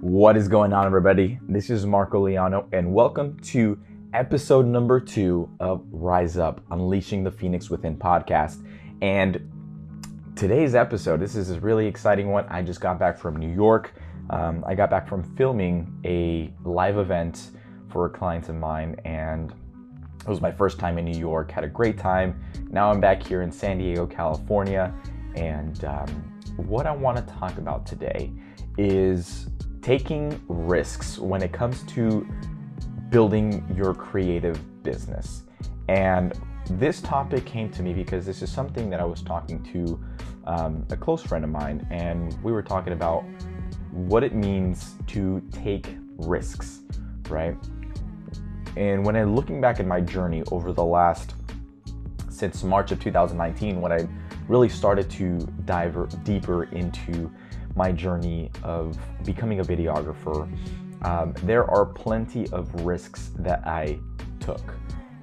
What is going on, everybody? This is Marco Liano, and welcome to episode number two of Rise Up Unleashing the Phoenix Within podcast. And today's episode, this is a really exciting one. I just got back from New York. Um, I got back from filming a live event for a client of mine, and it was my first time in New York. Had a great time. Now I'm back here in San Diego, California, and um, what I want to talk about today is taking risks when it comes to building your creative business. And this topic came to me because this is something that I was talking to um, a close friend of mine, and we were talking about what it means to take risks, right? And when I'm looking back at my journey over the last, since March of 2019, when I really started to dive deeper into my journey of becoming a videographer, um, there are plenty of risks that I took.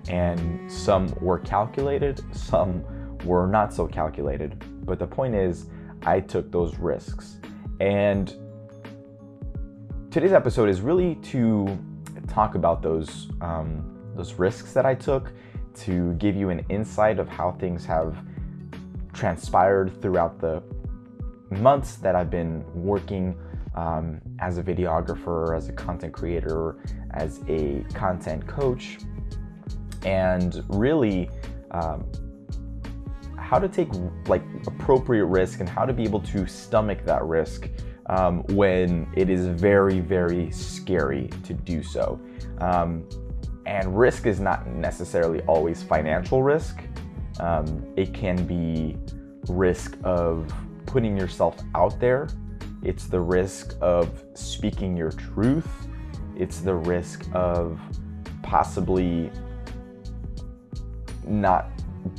And some were calculated, some were not so calculated. But the point is, I took those risks. And today's episode is really to talk about those um, those risks that I took, to give you an insight of how things have transpired throughout the months that I've been working um, as a videographer, as a content creator, as a content coach, and really um, how to take like appropriate risk and how to be able to stomach that risk um, when it is very, very scary to do so. Um, and risk is not necessarily always financial risk. Um, it can be risk of putting yourself out there, it's the risk of speaking your truth, it's the risk of possibly not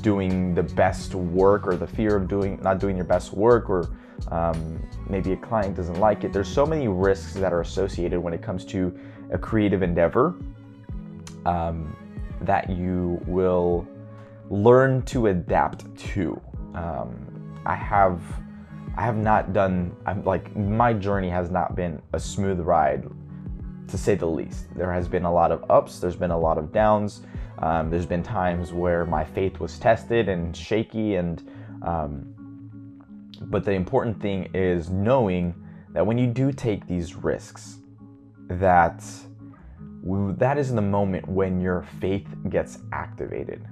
doing the best work or the fear of doing not doing your best work or um, maybe a client doesn't like it. There's so many risks that are associated when it comes to a creative endeavor um, that you will learn to adapt to. Um, i have I have not done, I'm like, my journey has not been a smooth ride, to say the least. There has been a lot of ups, there's been a lot of downs. Um, there's been times where my faith was tested and shaky, and um, but the important thing is knowing that when you do take these risks, that that is the moment when your faith gets activated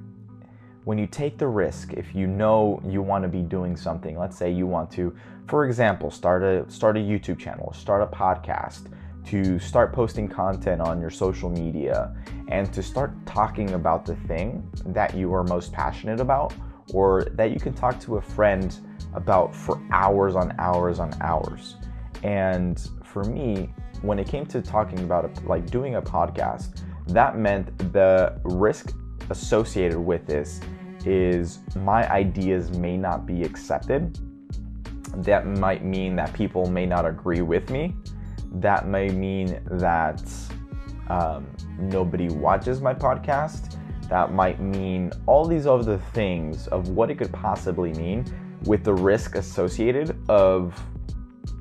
when you take the risk, if you know you want to be doing something, let's say you want to, for example, start a start a YouTube channel, start a podcast, to start posting content on your social media, and to start talking about the thing that you are most passionate about, or that you can talk to a friend about for hours on hours on hours. And for me, when it came to talking about it, like doing a podcast, that meant the risk associated with this is my ideas may not be accepted. That might mean that people may not agree with me. That may mean that um, nobody watches my podcast. That might mean all these other things of what it could possibly mean with the risk associated of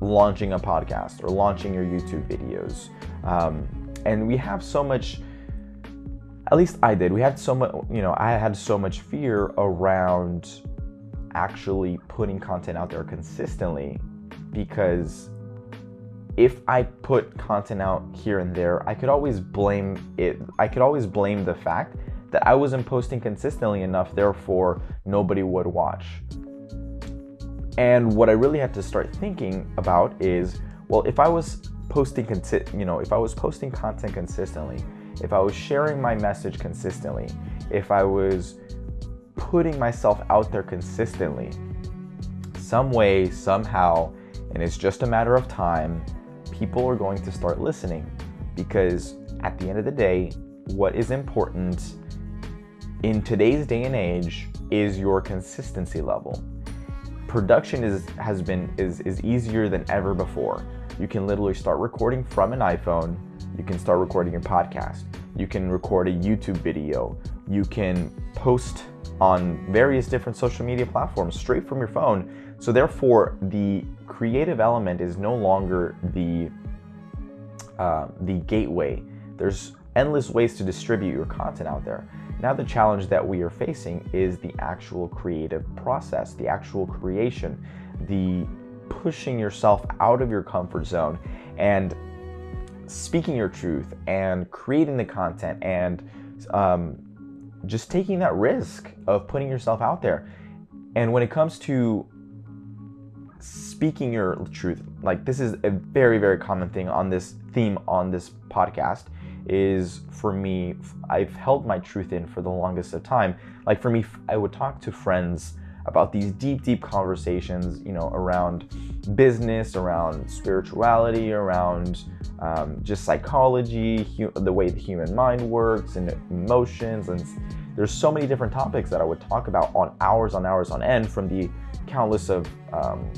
launching a podcast or launching your YouTube videos. Um, and we have so much at least I did. We had so much, you know, I had so much fear around actually putting content out there consistently because if I put content out here and there, I could always blame it. I could always blame the fact that I wasn't posting consistently enough, therefore, nobody would watch. And what I really had to start thinking about is well, if I was posting, you know, if I was posting content consistently, if I was sharing my message consistently, if I was putting myself out there consistently, some way, somehow, and it's just a matter of time, people are going to start listening because at the end of the day, what is important in today's day and age is your consistency level. Production is has been is is easier than ever before. You can literally start recording from an iPhone you can start recording your podcast. You can record a YouTube video. You can post on various different social media platforms straight from your phone. So, therefore, the creative element is no longer the uh, the gateway. There's endless ways to distribute your content out there. Now, the challenge that we are facing is the actual creative process, the actual creation, the pushing yourself out of your comfort zone and speaking your truth and creating the content and um, just taking that risk of putting yourself out there. And when it comes to speaking your truth, like this is a very, very common thing on this theme on this podcast is for me, I've held my truth in for the longest of time. Like for me, I would talk to friends about these deep, deep conversations, you know, around business, around spirituality, around um, just psychology, the way the human mind works, and emotions. And there's so many different topics that I would talk about on hours on hours on end from the countless of, um,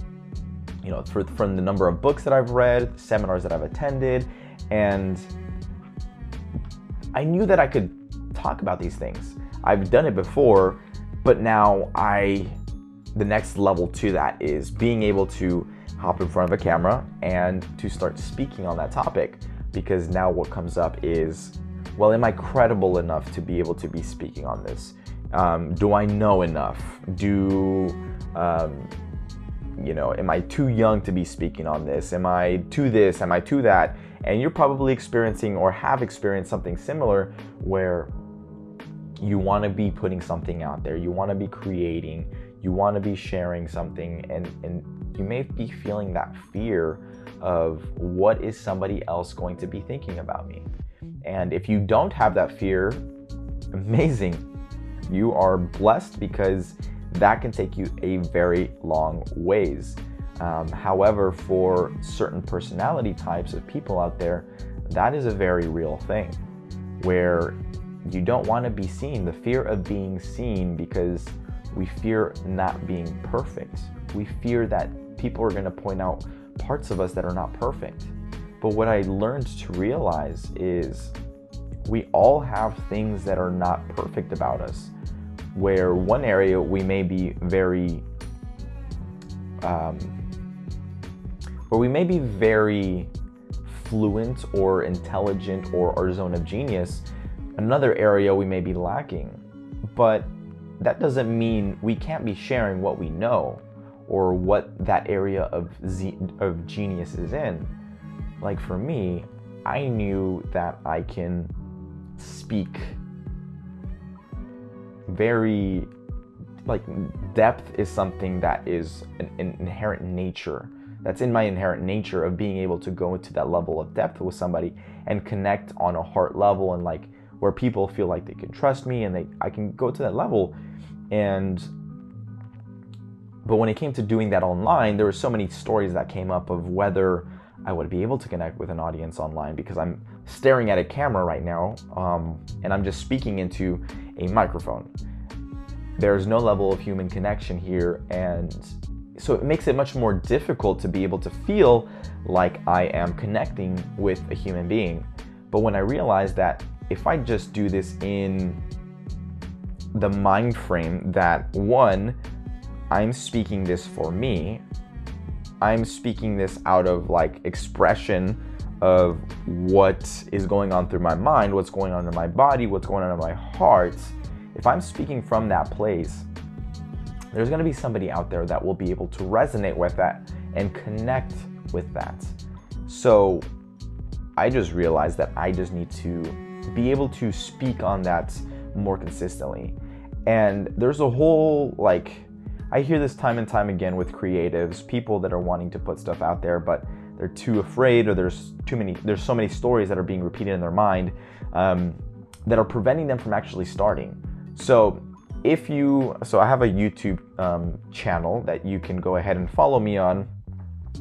you know, from the number of books that I've read, seminars that I've attended, and I knew that I could talk about these things. I've done it before, but now I the next level to that is being able to hop in front of a camera and to start speaking on that topic because now what comes up is well am i credible enough to be able to be speaking on this? Um, do i know enough? Do um, you know am i too young to be speaking on this? Am i to this? Am i to that? And you're probably experiencing or have experienced something similar where you want to be putting something out there. You want to be creating you want to be sharing something and, and you may be feeling that fear of what is somebody else going to be thinking about me. And if you don't have that fear, amazing. You are blessed because that can take you a very long ways. Um, however, for certain personality types of people out there, that is a very real thing where you don't want to be seen. The fear of being seen because we fear not being perfect. We fear that people are going to point out parts of us that are not perfect. But what I learned to realize is we all have things that are not perfect about us. Where one area we may be very, um, where we may be very fluent or intelligent or our zone of genius, another area we may be lacking. But that doesn't mean we can't be sharing what we know or what that area of, z- of genius is in. Like for me, I knew that I can speak very like depth is something that is an, an, inherent nature that's in my inherent nature of being able to go into that level of depth with somebody and connect on a heart level and like where people feel like they can trust me and they I can go to that level and but when it came to doing that online, there were so many stories that came up of whether I would be able to connect with an audience online because I'm staring at a camera right now um, and I'm just speaking into a microphone. There's no level of human connection here, and so it makes it much more difficult to be able to feel like I am connecting with a human being. But when I realized that if I just do this in the mind frame that one, I'm speaking this for me. I'm speaking this out of like expression of what is going on through my mind, what's going on in my body, what's going on in my heart. If I'm speaking from that place, there's to be somebody out there that will be able to resonate with that and connect with that. So I just realized that I just need to be able to speak on that more consistently. And there's a whole, like, I hear this time and time again with creatives, people that are wanting to put stuff out there, but they're too afraid, or there's too many, there's so many stories that are being repeated in their mind um, that are preventing them from actually starting. So, if you, so I have a YouTube um, channel that you can go ahead and follow me on.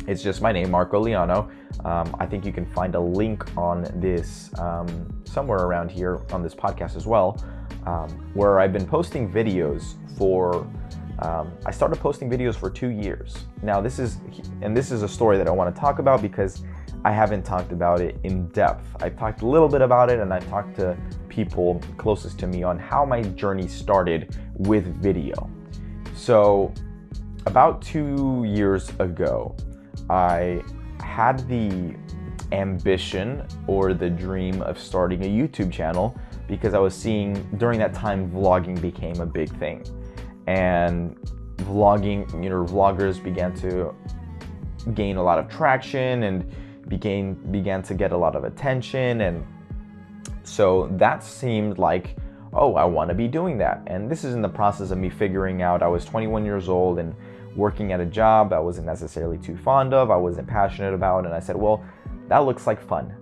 It's just my name, Marco Liano. Um, I think you can find a link on this um, somewhere around here on this podcast as well um, where I've been posting videos for. Um, I started posting videos for two years. Now this is, and this is a story that I want to talk about because I haven't talked about it in depth. I've talked a little bit about it, and I've talked to people closest to me on how my journey started with video. So, about two years ago, I had the ambition or the dream of starting a YouTube channel because I was seeing during that time vlogging became a big thing. And vlogging, you know, vloggers began to gain a lot of traction and began began to get a lot of attention and so that seemed like oh, I want to be doing that. And this is in the process of me figuring out I was 21 years old and working at a job I wasn't necessarily too fond of, I wasn't passionate about, and I said, well, that looks like fun.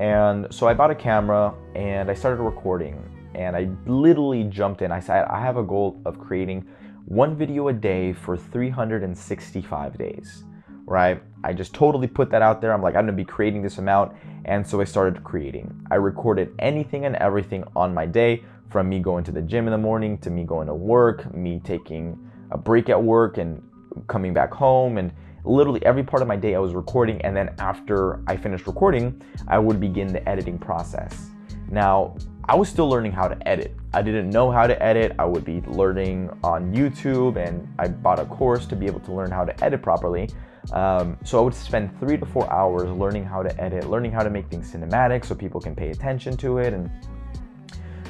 And so I bought a camera and I started recording. And I literally jumped in. I said, I have a goal of creating one video a day for 365 days, right? I just totally put that out there. I'm like, I'm gonna be creating this amount. And so I started creating. I recorded anything and everything on my day from me going to the gym in the morning to me going to work, me taking a break at work and coming back home and literally every part of my day I was recording and then after I finished recording, I would begin the editing process. Now, I was still learning how to edit. I didn't know how to edit. I would be learning on YouTube and I bought a course to be able to learn how to edit properly. Um, so I would spend three to four hours learning how to edit, learning how to make things cinematic so people can pay attention to it. And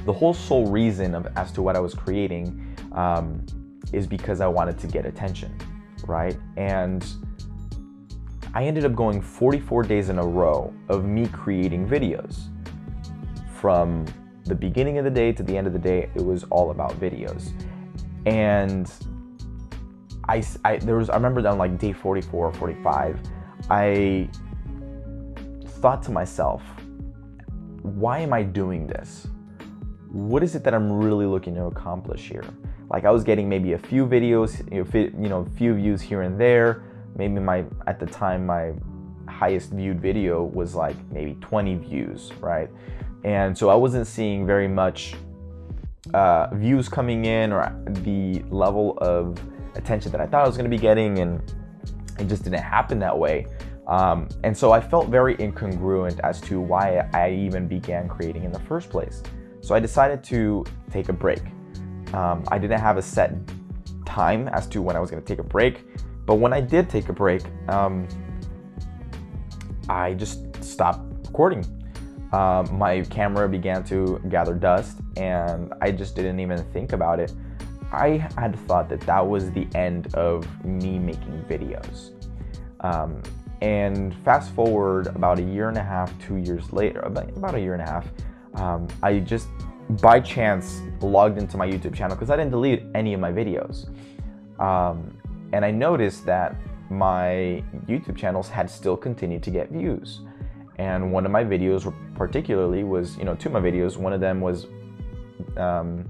the whole sole reason of as to what I was creating um, is because I wanted to get attention, right? And I ended up going 44 days in a row of me creating videos. From the beginning of the day to the end of the day, it was all about videos. And I, I there was I remember on like day 44 or 45, I thought to myself, why am I doing this? What is it that I'm really looking to accomplish here? Like I was getting maybe a few videos, you know, a few views here and there. Maybe my at the time my highest viewed video was like maybe 20 views, right? And so I wasn't seeing very much uh, views coming in or the level of attention that I thought I was going to be getting, and it just didn't happen that way. Um, and so I felt very incongruent as to why I even began creating in the first place. So I decided to take a break. Um, I didn't have a set time as to when I was going to take a break, but when I did take a break, um, I just stopped recording. Um, my camera began to gather dust, and I just didn't even think about it. I had thought that that was the end of me making videos. Um, and fast forward about a year and a half, two years later, about, about a year and a half, um, I just by chance logged into my YouTube channel because I didn't delete any of my videos. Um, and I noticed that my YouTube channels had still continued to get views. And one of my videos, particularly, was you know, two of my videos. One of them was um,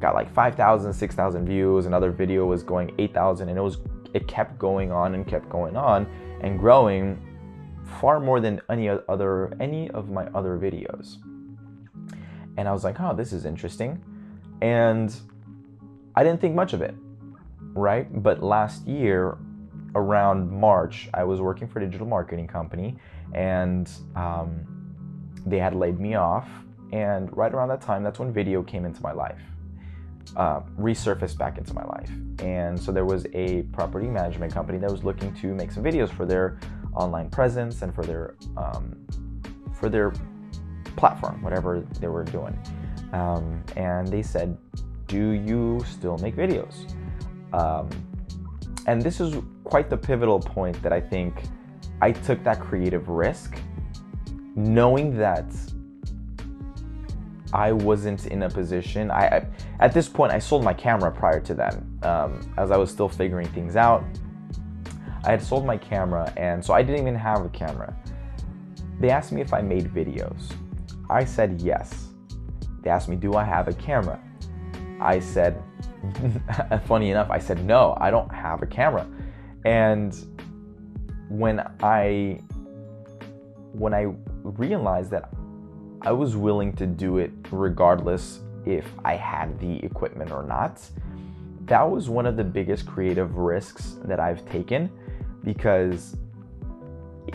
got like 5,000, 6,000 views. Another video was going 8,000, and it was it kept going on and kept going on and growing far more than any other any of my other videos. And I was like, oh, this is interesting. And I didn't think much of it, right? But last year, around March, I was working for a digital marketing company and um, they had laid me off. And right around that time, that's when video came into my life, uh, resurfaced back into my life. And so there was a property management company that was looking to make some videos for their online presence and for their um, for their platform, whatever they were doing. Um, and they said, Do you still make videos? Um, and this is quite the pivotal point that I think I took that creative risk, knowing that I wasn't in a position. I, I, at this point I sold my camera prior to that, um, as I was still figuring things out. I had sold my camera, and so I didn't even have a camera. They asked me if I made videos. I said yes. They asked me, Do I have a camera? I said, Funny enough, I said, No, I don't have a camera. And when I when I realized that I was willing to do it regardless if I had the equipment or not, that was one of the biggest creative risks that I've taken because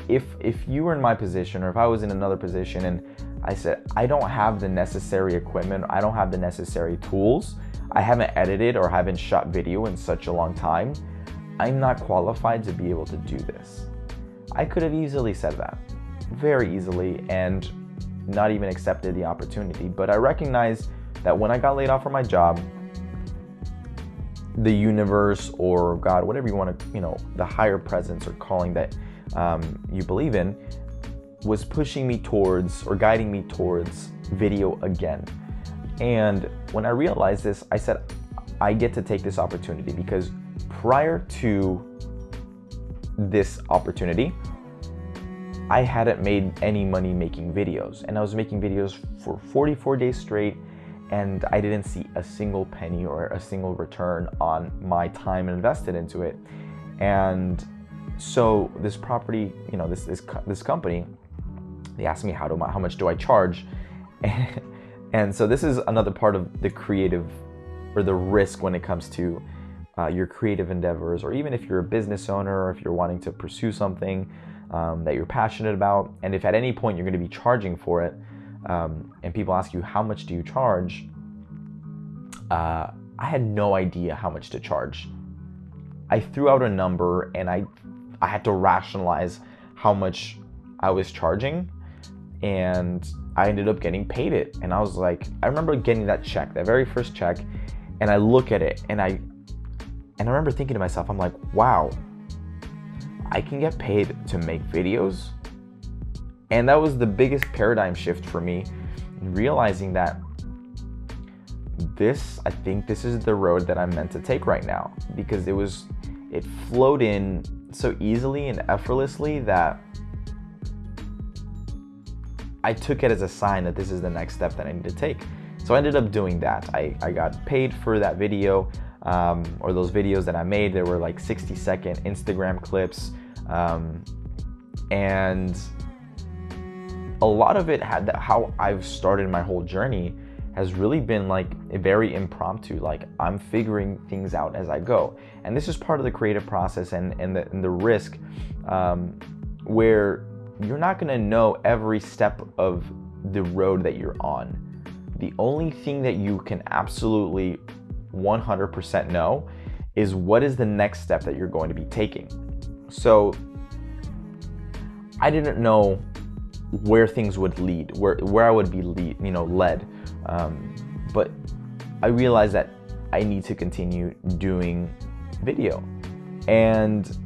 if if you were in my position or if I was in another position and I said, I don't have the necessary equipment, I don't have the necessary tools, I haven't edited or haven't shot video in such a long time, I'm not qualified to be able to do this. I could have easily said that. very easily and not even accepted the opportunity. But I recognized that when I got laid off from my job, the universe or God, whatever you want to, you know, the higher presence or calling that um, you believe in, was pushing me towards or guiding me towards video again. And when I realized this, I said, I get to take this opportunity because prior to this opportunity, I hadn't made any money making videos. And I was making videos for 44 days straight, and I didn't see a single penny or a single return on my time invested into it. And so this property, you know, this this this company, they asked me how do how much do I charge, and so this is another part of the creative or the risk when it comes to uh, your creative endeavors, or even if you're a business owner or if you're wanting to pursue something um, that you're passionate about, and if at any point you're going to be charging for it, um, and people ask you how much do you charge, uh, I had no idea how much to charge. I threw out a number and I I had to rationalize how much I was charging and I ended up getting paid it. And I was like, I remember getting that check, that very first check, and I look at it and I and I remember thinking to myself, I'm like, wow, I can get paid to make videos. And that was the biggest paradigm shift for me, realizing that this, I think this is the road that I'm meant to take right now because it was, it flowed in so easily and effortlessly that I took it as a sign that this is the next step that I need to take. So I ended up doing that. I, I got paid for that video um, or those videos that I made. There were like 60 second Instagram clips. Um, and a lot of it had that, how I've started my whole journey has really been like very impromptu. Like I'm figuring things out as I go. And this is part of the creative process and, and, the, and the risk um, where you're not gonna know every step of the road that you're on. The only thing that you can absolutely 100% know is what is the next step that you're going to be taking. So I didn't know where things would lead, where where I would be lead, you know, led. Um, but I realized that I need to continue doing video, and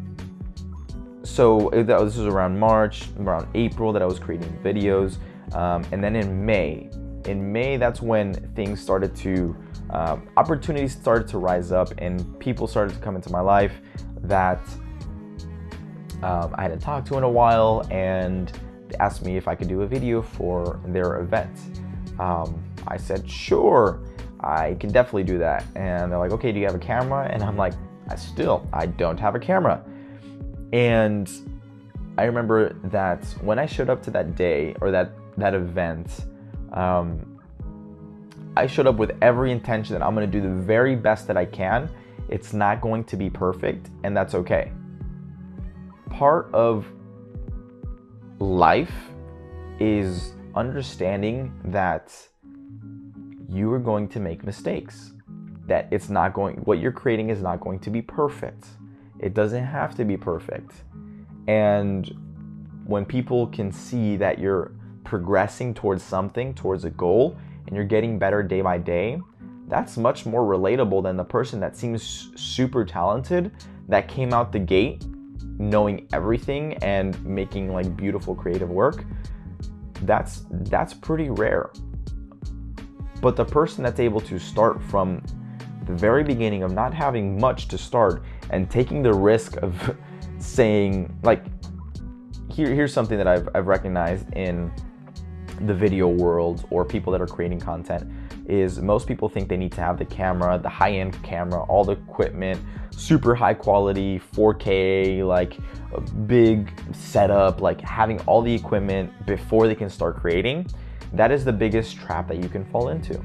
so this was around March, around April that I was creating videos, um, and then in May, in May that's when things started to um, opportunities started to rise up and people started to come into my life that um, I hadn't talked to in a while, and they asked me if I could do a video for their event. Um, I said, sure, I can definitely do that. And they're like, okay, do you have a camera? And I'm like, I still, I don't have a camera. And I remember that when I showed up to that day or that that event, um, I showed up with every intention that I'm going to do the very best that I can. It's not going to be perfect, and that's okay. Part of life is understanding that you are going to make mistakes. That it's not going, what you're creating is not going to be perfect. It doesn't have to be perfect. And when people can see that you're progressing towards something, towards a goal, and you're getting better day by day, that's much more relatable than the person that seems super talented that came out the gate knowing everything and making like beautiful creative work. That's that's pretty rare. But the person that's able to start from the very beginning of not having much to start and taking the risk of saying like here, here's something that I've, I've recognized in the video world or people that are creating content is most people think they need to have the camera, the high-end camera, all the equipment, super high quality, 4K, like a big setup, like having all the equipment before they can start creating. That is the biggest trap that you can fall into.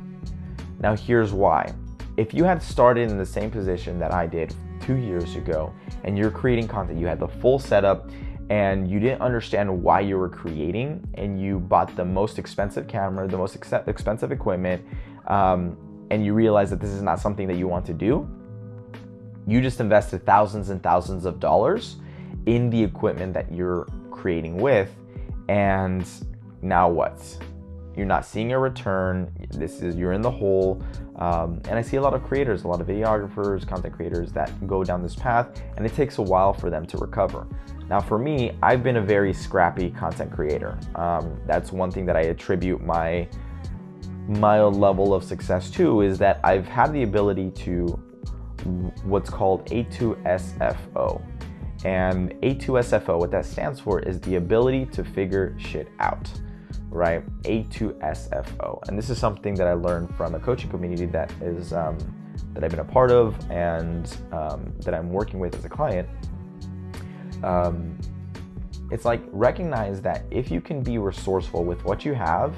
Now here's why. If you had started in the same position that I did two years ago and you're creating content, you had the full setup, and you didn't understand why you were creating and you bought the most expensive camera, the most ex- expensive equipment, um, and you realize that this is not something that you want to do, you just invested thousands and thousands of dollars in the equipment that you're creating with. And now what? You're not seeing a return. This is you're in the hole. Um, and I see a lot of creators, a lot of videographers, content creators that go down this path, and it takes a while for them to recover. Now, for me, I've been a very scrappy content creator. Um, that's one thing that I attribute my my level of success to is that I've had the ability to what's called A2SFO. And A2SFO, what that stands for is the ability to figure shit out right? A2SFO. And this is something that I learned from a coaching community that is um, that I've been a part of and um, that I'm working with as a client. Um, it's like recognize that if you can be resourceful with what you have,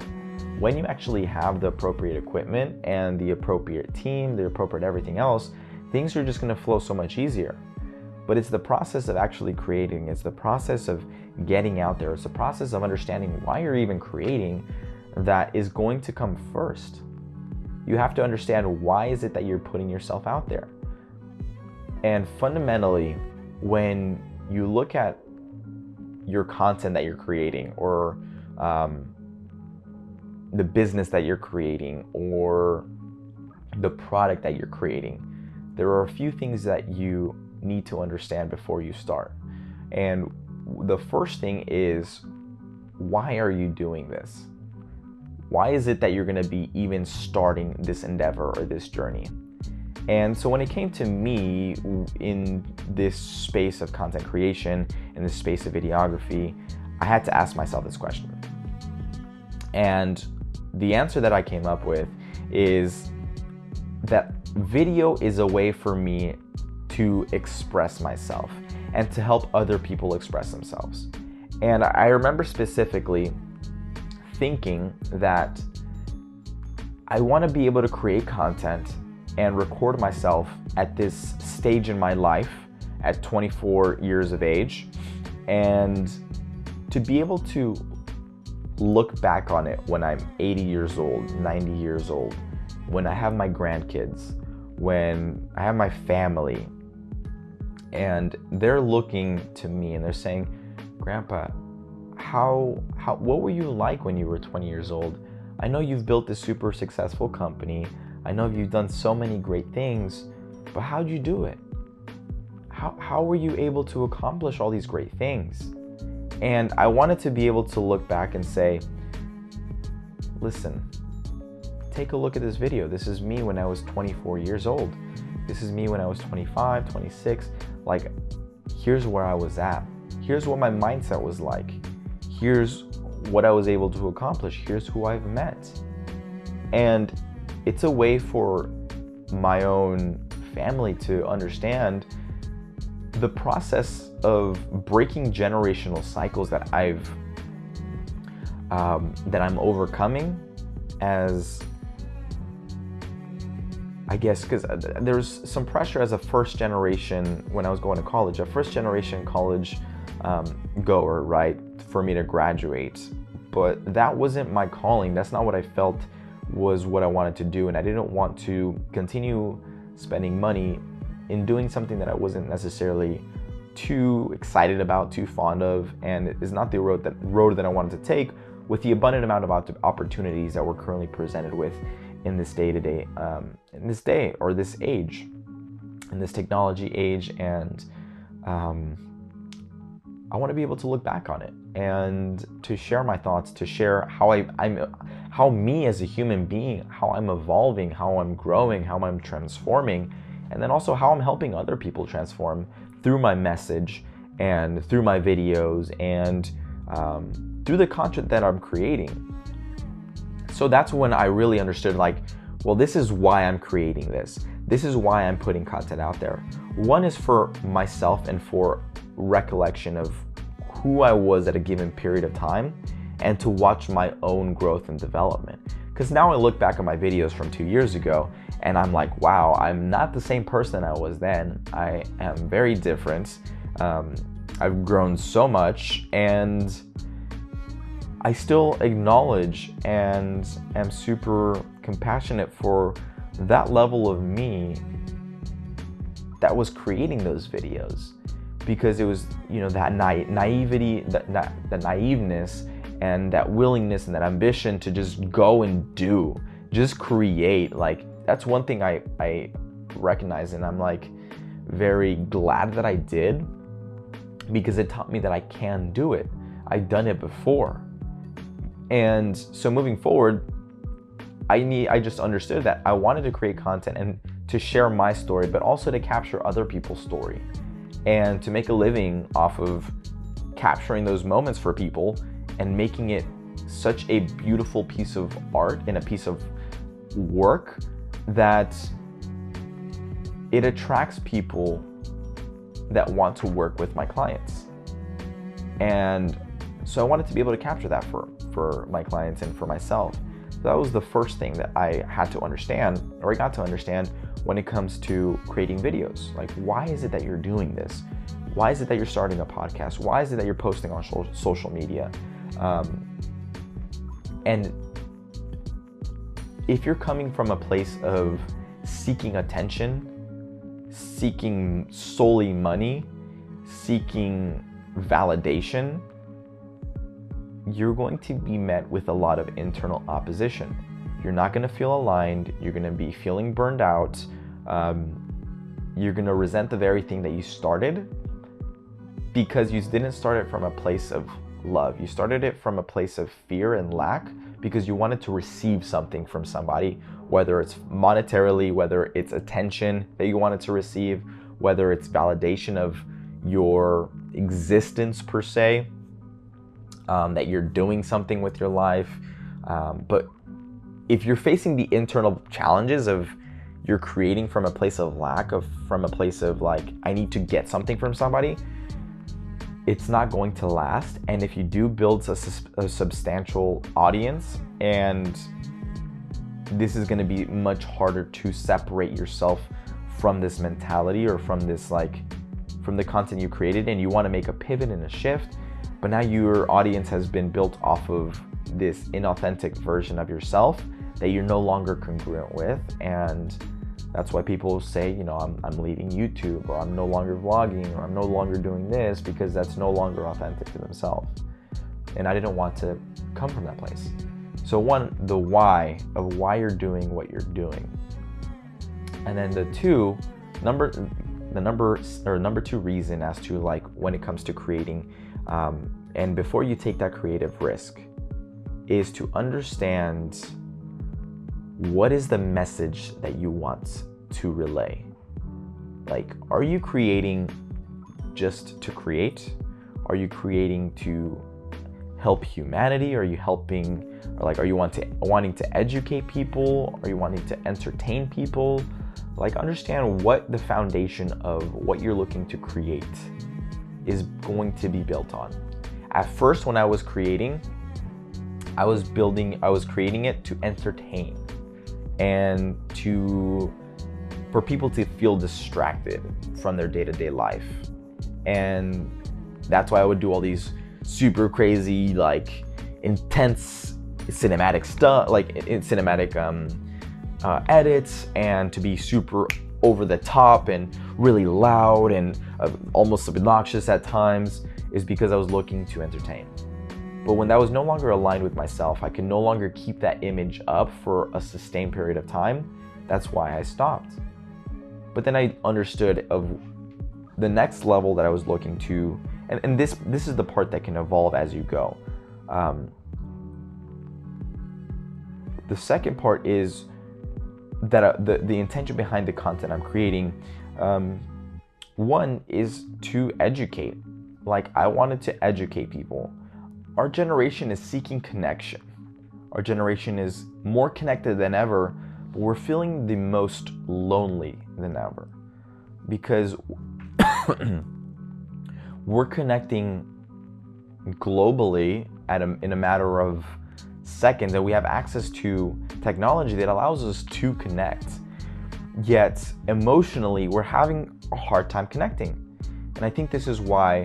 when you actually have the appropriate equipment and the appropriate team, the appropriate everything else, things are just going to flow so much easier. But it's the process of actually creating, it's the process of getting out there, it's the process of understanding why you're even creating that is going to come first. You have to understand why is it that you're putting yourself out there. And fundamentally, when you look at your content that you're creating or um, the business that you're creating or the product that you're creating, there are a few things that you need to understand before you start. And the first thing is why are you doing this? Why is it that you're going to be even starting this endeavor or this journey? And so when it came to me in this space of content creation, in this space of videography, I had to ask myself this question. And the answer that I came up with is that video is a way for me to express myself and to help other people express themselves. And I remember specifically thinking that I want to be able to create content and record myself at this stage in my life at 24 years of age and to be able to look back on it when I'm 80 years old, 90 years old, when I have my grandkids, when I have my family, and they're looking to me and they're saying, "Grandpa, how how what were you like when you were 20 years old? I know you've built this super successful company. I know you've done so many great things, but how'd you do it? How how were you able to accomplish all these great things?" And I wanted to be able to look back and say, "Listen, take a look at this video. This is me when I was 24 years old. This is me when I was 25, 26. Like, here's where I was at. Here's what my mindset was like. Here's what I was able to accomplish. Here's who I've met. And it's a way for my own family to understand the process of breaking generational cycles that I've um, that I'm overcoming as I guess because uh, there's some pressure as a first generation when I was going to college, a first generation college um, goer, right, for me to graduate. But that wasn't my calling. That's not what I felt was what I wanted to do. And I didn't want to continue spending money in doing something that I wasn't necessarily too excited about, too fond of, and is not the road that road that I wanted to take with the abundant amount of opportunities that we're currently presented with in this day to day, in this day or this age, in this technology age, and um, I want to be able to look back on it and to share my thoughts, to share how I, I'm, how me as a human being, how I'm evolving, how I'm growing, how I'm transforming, and then also how I'm helping other people transform through my message and through my videos and um, through the content that I'm creating. So that's when I really understood like, well, this is why I'm creating this. This is why I'm putting content out there. One is for myself and for recollection of who I was at a given period of time and to watch my own growth and development. Because now I look back at my videos from two years ago and I'm like, wow, I'm not the same person I was then. I am very different. Um, I've grown so much and I still acknowledge and am super compassionate for that level of me that was creating those videos because it was you know that na- naivety that, the naiveness and that willingness and that ambition to just go and do, just create. Like that's one thing I I recognize and I'm like very glad that I did because it taught me that I can do it. I've done it before. And so moving forward, I need I just understood that I wanted to create content and to share my story, but also to capture other people's story and to make a living off of capturing those moments for people and making it such a beautiful piece of art and a piece of work that it attracts people that want to work with my clients. And so I wanted to be able to capture that for, for my clients and for myself. that was the first thing that I had to understand, or I got to understand when it comes to creating videos. Like, why is it that you're doing this? Why is it that you're starting a podcast? Why is it that you're posting on social media? Um, and if you're coming from a place of seeking attention seeking solely money, seeking validation, you're going to be met with a lot of internal opposition. You're not going to feel aligned. You're going to be feeling burned out. Um, you're going to resent the very thing that you started because you didn't start it from a place of love. You started it from a place of fear and lack because you wanted to receive something from somebody, whether it's monetarily, whether it's attention that you wanted to receive, whether it's validation of your existence per se, um, that you're doing something with your life. Um, but if you're facing the internal challenges of you're creating from a place of lack of from a place of like i need to get something from somebody it's not going to last. And if you do build a, a substantial audience, and this is going to be much harder to separate yourself from this mentality or from this like from the content you created and you want to make a pivot and a shift but now your audience has been built off of this inauthentic version of yourself that you're no longer congruent with and that's why people say, you know, I'm, I'm leaving YouTube or I'm no longer vlogging or I'm no longer doing this because that's no longer authentic to themselves. And I didn't want to come from that place. So, one, the why of why you're doing what you're doing. And then the two, number, the number or number two reason as to like when it comes to creating, um, and before you take that creative risk, is to understand what is the message that you want to relay? Like, are you creating just to create? Are you creating to help humanity? Are you helping, or like, are you want to, wanting to educate people? Are you wanting to entertain people? Like, understand what the foundation of what you're looking to create is going to be built on. At first, when I was creating, I was building, I was creating it to entertain and to for people to feel distracted from their day-to-day life and that's why i would do all these super crazy like intense cinematic stuff like in cinematic um, uh, edits and to be super over the top and really loud and uh, almost obnoxious at times is because i was looking to entertain but when that was no longer aligned with myself, I could no longer keep that image up for a sustained period of time. That's why I stopped. But then I understood of the next level that I was looking to, and, and this this is the part that can evolve as you go. Um, the second part is that uh, the the intention behind the content I'm creating. Um, one is to educate. Like I wanted to educate people our generation is seeking connection. Our generation is more connected than ever, but we're feeling the most lonely than ever because we're connecting globally at a, in a matter of seconds that we have access to technology that allows us to connect. Yet emotionally we're having a hard time connecting. And i think this is why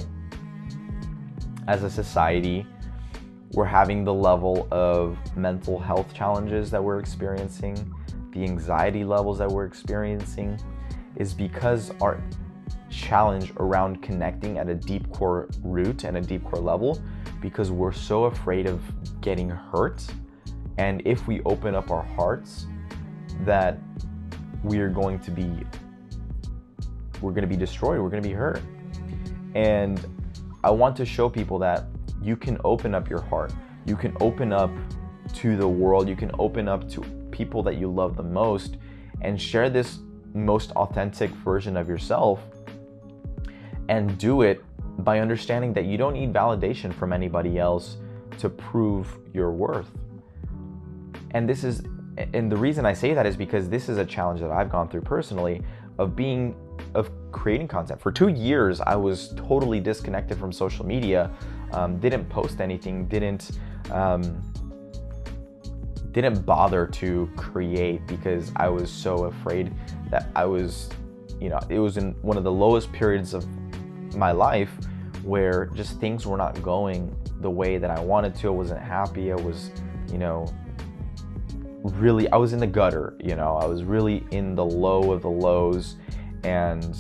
as a society we're having the level of mental health challenges that we're experiencing, the anxiety levels that we're experiencing, is because our challenge around connecting at a deep core root and a deep core level because we're so afraid of getting hurt. And if we open up our hearts, that we are going to be we're going to be destroyed, we're going to be hurt. And I want to show people that you can open up your heart. You can open up to the world. You can open up to people that you love the most and share this most authentic version of yourself and do it by understanding that you don't need validation from anybody else to prove your worth. And this is and the reason I say that is because this is a challenge that I've gone through personally of being of creating content. For two years, I was totally disconnected from social media, um, didn't post anything, didn't um, didn't bother to create because I was so afraid that I was, you know, it was in one of the lowest periods of my life where just things were not going the way that I wanted to. I wasn't happy. I was, you know, really, I was in the gutter, you know, I was really in the low of the lows. And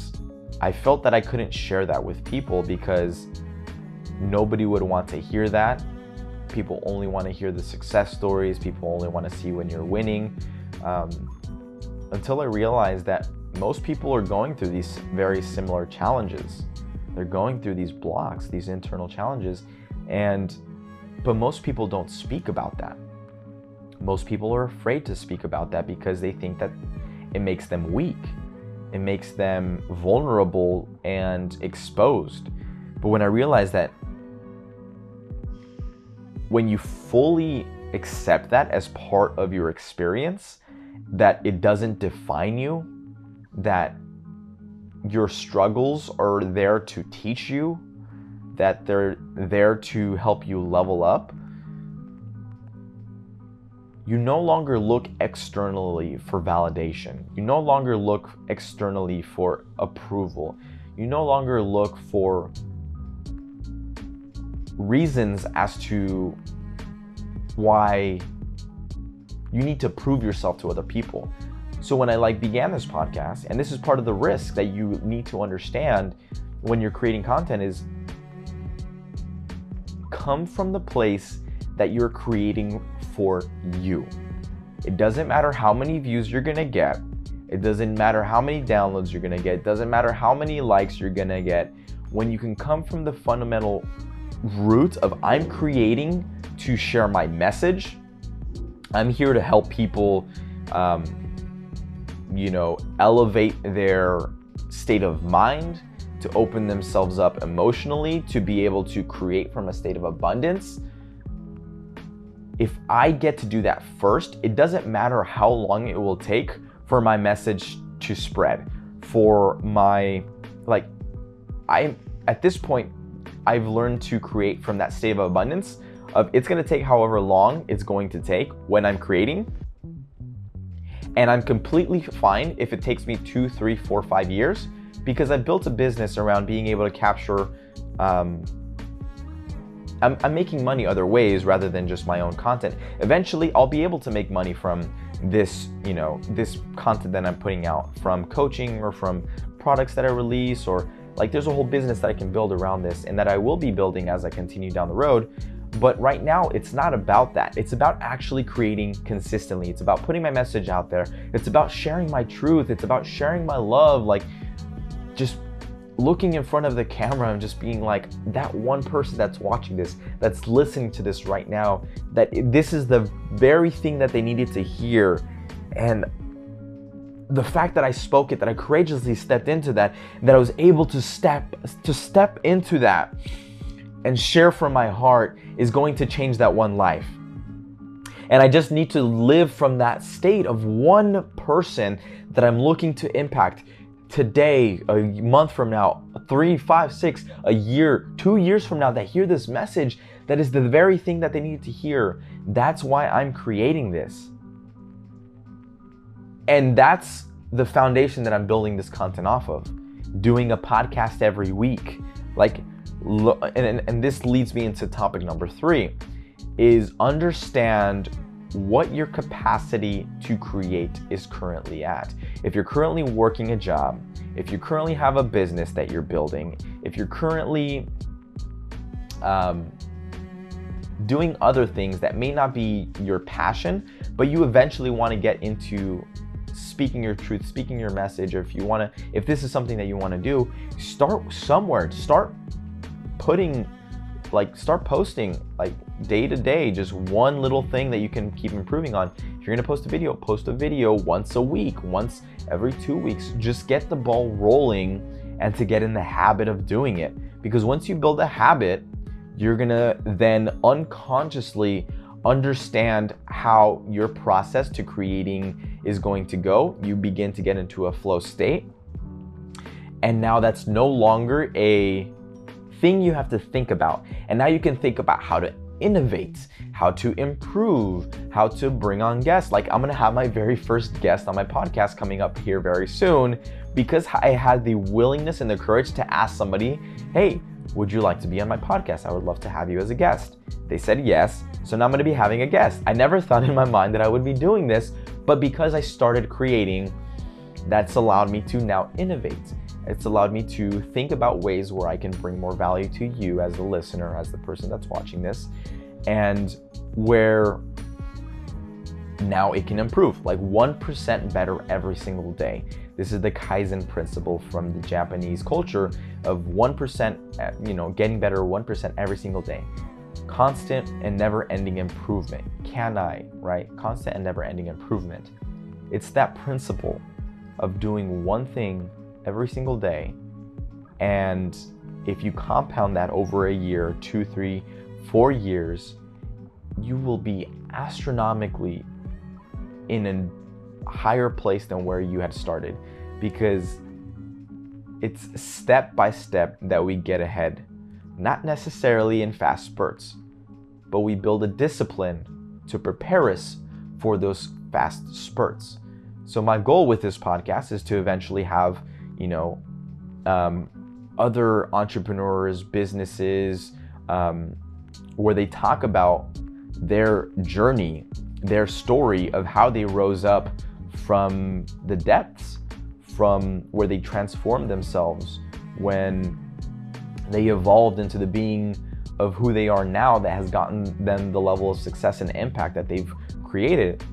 I felt that I couldn't share that with people because nobody would want to hear that. People only want to hear the success stories, people only want to see when you're winning. Um, until I realized that most people are going through these very similar challenges. They're going through these blocks, these internal challenges, and but most people don't speak about that. Most people are afraid to speak about that because they think that it makes them weak. It makes them vulnerable and exposed. But when I realized that when you fully accept that as part of your experience, that it doesn't define you, that your struggles are there to teach you, that they're there to help you level up, you no longer look externally for validation. You no longer look externally for approval. You no longer look for reasons as to why you need to prove yourself to other people. So when I like began this podcast, and this is part of the risk that you need to understand when you're creating content is come from the place that you're creating for you. It doesn't matter how many views you're gonna get. It doesn't matter how many downloads you're gonna get. It doesn't matter how many likes you're gonna get. When you can come from the fundamental root of I'm creating to share my message, I'm here to help people, um, you know, elevate their state of mind, to open themselves up emotionally, to be able to create from a state of abundance if I get to do that first, it doesn't matter how long it will take for my message to spread. For my, like, I, at this point, I've learned to create from that state of abundance of it's gonna take however long it's going to take when I'm creating. And I'm completely fine if it takes me two, three, four, five years because I've built a business around being able to capture um, I'm, I'm making money other ways rather than just my own content. Eventually, I'll be able to make money from this, you know, this content that I'm putting out from coaching or from products that I release or like there's a whole business that I can build around this and that I will be building as I continue down the road. But right now, it's not about that. It's about actually creating consistently. It's about putting my message out there. It's about sharing my truth. It's about sharing my love. Like, just looking in front of the camera and just being like that one person that's watching this that's listening to this right now that this is the very thing that they needed to hear and the fact that I spoke it that I courageously stepped into that that I was able to step to step into that and share from my heart is going to change that one life and I just need to live from that state of one person that I'm looking to impact today, a month from now, three, five, six, a year, two years from now that hear this message that is the very thing that they need to hear. That's why I'm creating this. And that's the foundation that I'm building this content off of. Doing a podcast every week. Like, and, and this leads me into topic number three is understand what your capacity to create is currently at. If you're currently working a job, if you currently have a business that you're building, if you're currently um, doing other things that may not be your passion, but you eventually want to get into speaking your truth, speaking your message, or if you want to, if this is something that you want to do, start somewhere. Start putting, like, start posting, like, day to day, just one little thing that you can keep improving on. If you're going to post a video, post a video once a week, once every two weeks. Just get the ball rolling and to get in the habit of doing it. Because once you build a habit, you're gonna then unconsciously understand how your process to creating is going to go. You begin to get into a flow state. And now that's no longer a thing you have to think about. And now you can think about how to innovate, how to improve, how to bring on guests. Like, I'm gonna have my very first guest on my podcast coming up here very soon because I had the willingness and the courage to ask somebody, hey, would you like to be on my podcast? I would love to have you as a guest. They said yes, so now I'm gonna be having a guest. I never thought in my mind that I would be doing this, but because I started creating, that's allowed me to now innovate. It's allowed me to think about ways where I can bring more value to you as the listener, as the person that's watching this, and where now it can improve like 1% better every single day. This is the Kaizen principle from the Japanese culture of 1%, uh, you know, getting better 1% every single day. Constant and never ending improvement. CANI, right? Constant and never ending improvement. It's that principle of doing one thing every single day. And if you compound that over a year, two, three, four years, you will be astronomically in a higher place than where you had started because it's step by step that we get ahead, not necessarily in fast spurts, but we build a discipline to prepare us for those fast spurts. So my goal with this podcast is to eventually have, you know, um, other entrepreneurs, businesses, um, where they talk about their journey, their story of how they rose up from the depths, from where they transformed themselves when they evolved into the being of who they are now that has gotten them the level of success and impact that they've created.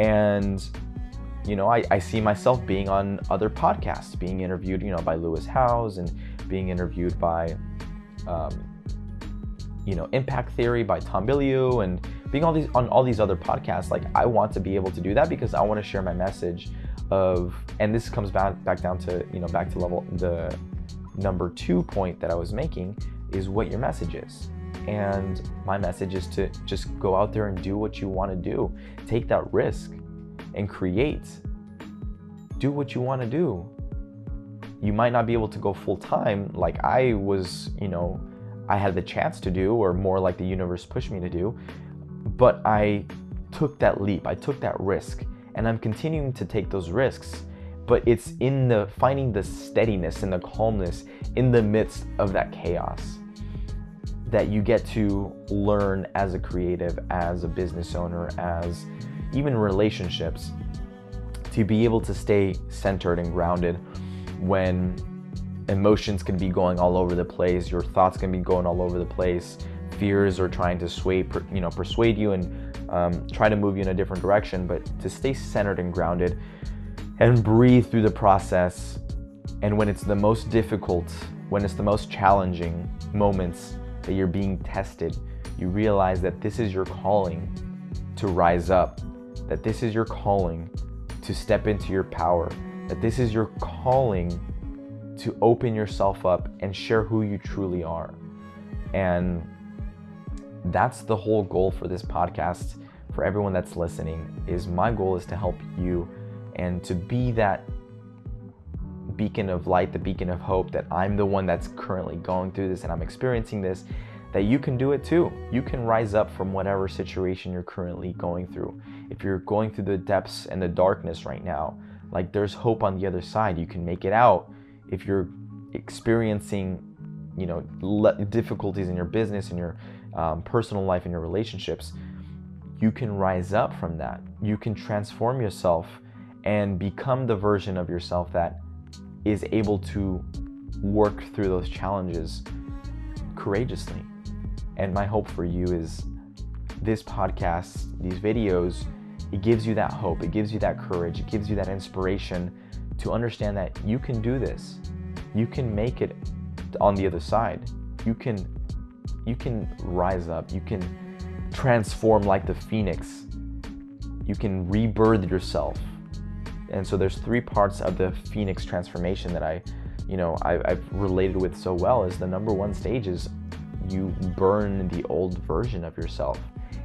And, you know, I, I see myself being on other podcasts, being interviewed, you know, by Lewis Howes and being interviewed by, um, you know, Impact Theory by Tom Bilyeu and being all these on all these other podcasts, like I want to be able to do that because I want to share my message of, and this comes back back down to you know back to level the number two point that I was making is what your message is. And my message is to just go out there and do what you want to do. Take that risk and create. Do what you want to do. You might not be able to go full time like I was, you know, I had the chance to do, or more like the universe pushed me to do but I took that leap, I took that risk, and I'm continuing to take those risks. But it's in the finding the steadiness and the calmness in the midst of that chaos that you get to learn as a creative, as a business owner, as even relationships, to be able to stay centered and grounded when emotions can be going all over the place, your thoughts can be going all over the place, fears are trying to sway, you know, persuade you and um, try to move you in a different direction, but to stay centered and grounded and breathe through the process. And when it's the most difficult, when it's the most challenging moments that you're being tested, you realize that this is your calling to rise up, that this is your calling to step into your power, that this is your calling to open yourself up and share who you truly are. And that's the whole goal for this podcast for everyone that's listening is my goal is to help you and to be that beacon of light the beacon of hope that i'm the one that's currently going through this and i'm experiencing this that you can do it too you can rise up from whatever situation you're currently going through if you're going through the depths and the darkness right now like there's hope on the other side you can make it out if you're experiencing you know difficulties in your business and your um, personal life and your relationships, you can rise up from that. You can transform yourself and become the version of yourself that is able to work through those challenges courageously. And my hope for you is this podcast, these videos, it gives you that hope, it gives you that courage, it gives you that inspiration to understand that you can do this. You can make it on the other side. You can you can rise up. You can transform like the phoenix. You can rebirth yourself. And so there's three parts of the phoenix transformation that I, you know, I, have related with so well. Is the number one stage is you burn the old version of yourself.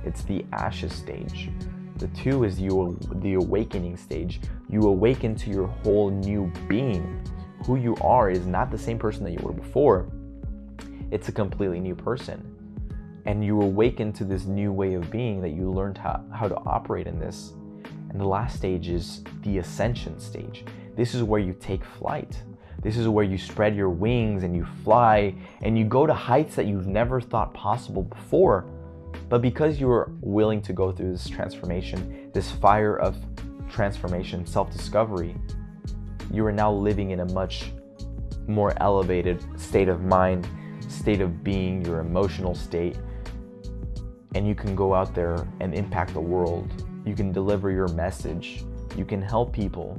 It's the ashes stage. The two is you the awakening stage. You awaken to your whole new being. Who you are is not the same person that you were before. It's a completely new person. And you awaken to this new way of being that you learned how, how to operate in this. And the last stage is the ascension stage. This is where you take flight. This is where you spread your wings and you fly and you go to heights that you've never thought possible before but because you are willing to go through this transformation, this fire of transformation, self discovery, you are now living in a much more elevated state of mind, state of being, your emotional state. And you can go out there and impact the world. You can deliver your message. You can help people.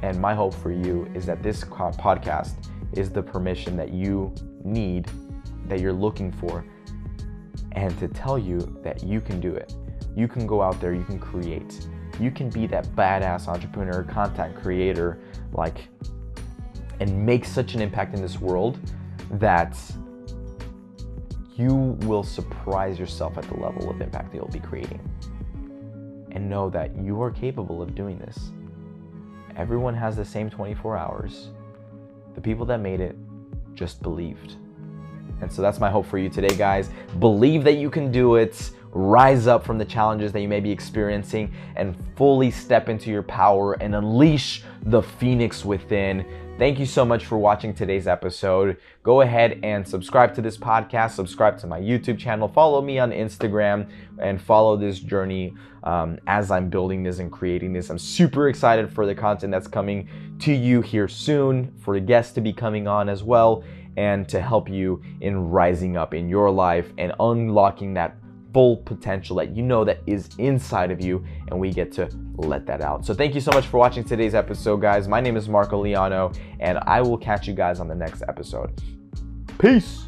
And my hope for you is that this podcast is the permission that you need, that you're looking for and to tell you that you can do it. You can go out there, you can create. You can be that badass entrepreneur, content creator, like, and make such an impact in this world that you will surprise yourself at the level of impact that you'll be creating. And know that you are capable of doing this. Everyone has the same 24 hours. The people that made it just believed. And so that's my hope for you today, guys. Believe that you can do it. Rise up from the challenges that you may be experiencing and fully step into your power and unleash the phoenix within. Thank you so much for watching today's episode. Go ahead and subscribe to this podcast, subscribe to my YouTube channel, follow me on Instagram, and follow this journey um, as I'm building this and creating this. I'm super excited for the content that's coming to you here soon, for the guests to be coming on as well and to help you in rising up in your life and unlocking that full potential that you know that is inside of you and we get to let that out. So thank you so much for watching today's episode guys. My name is Marco Liano and I will catch you guys on the next episode. Peace.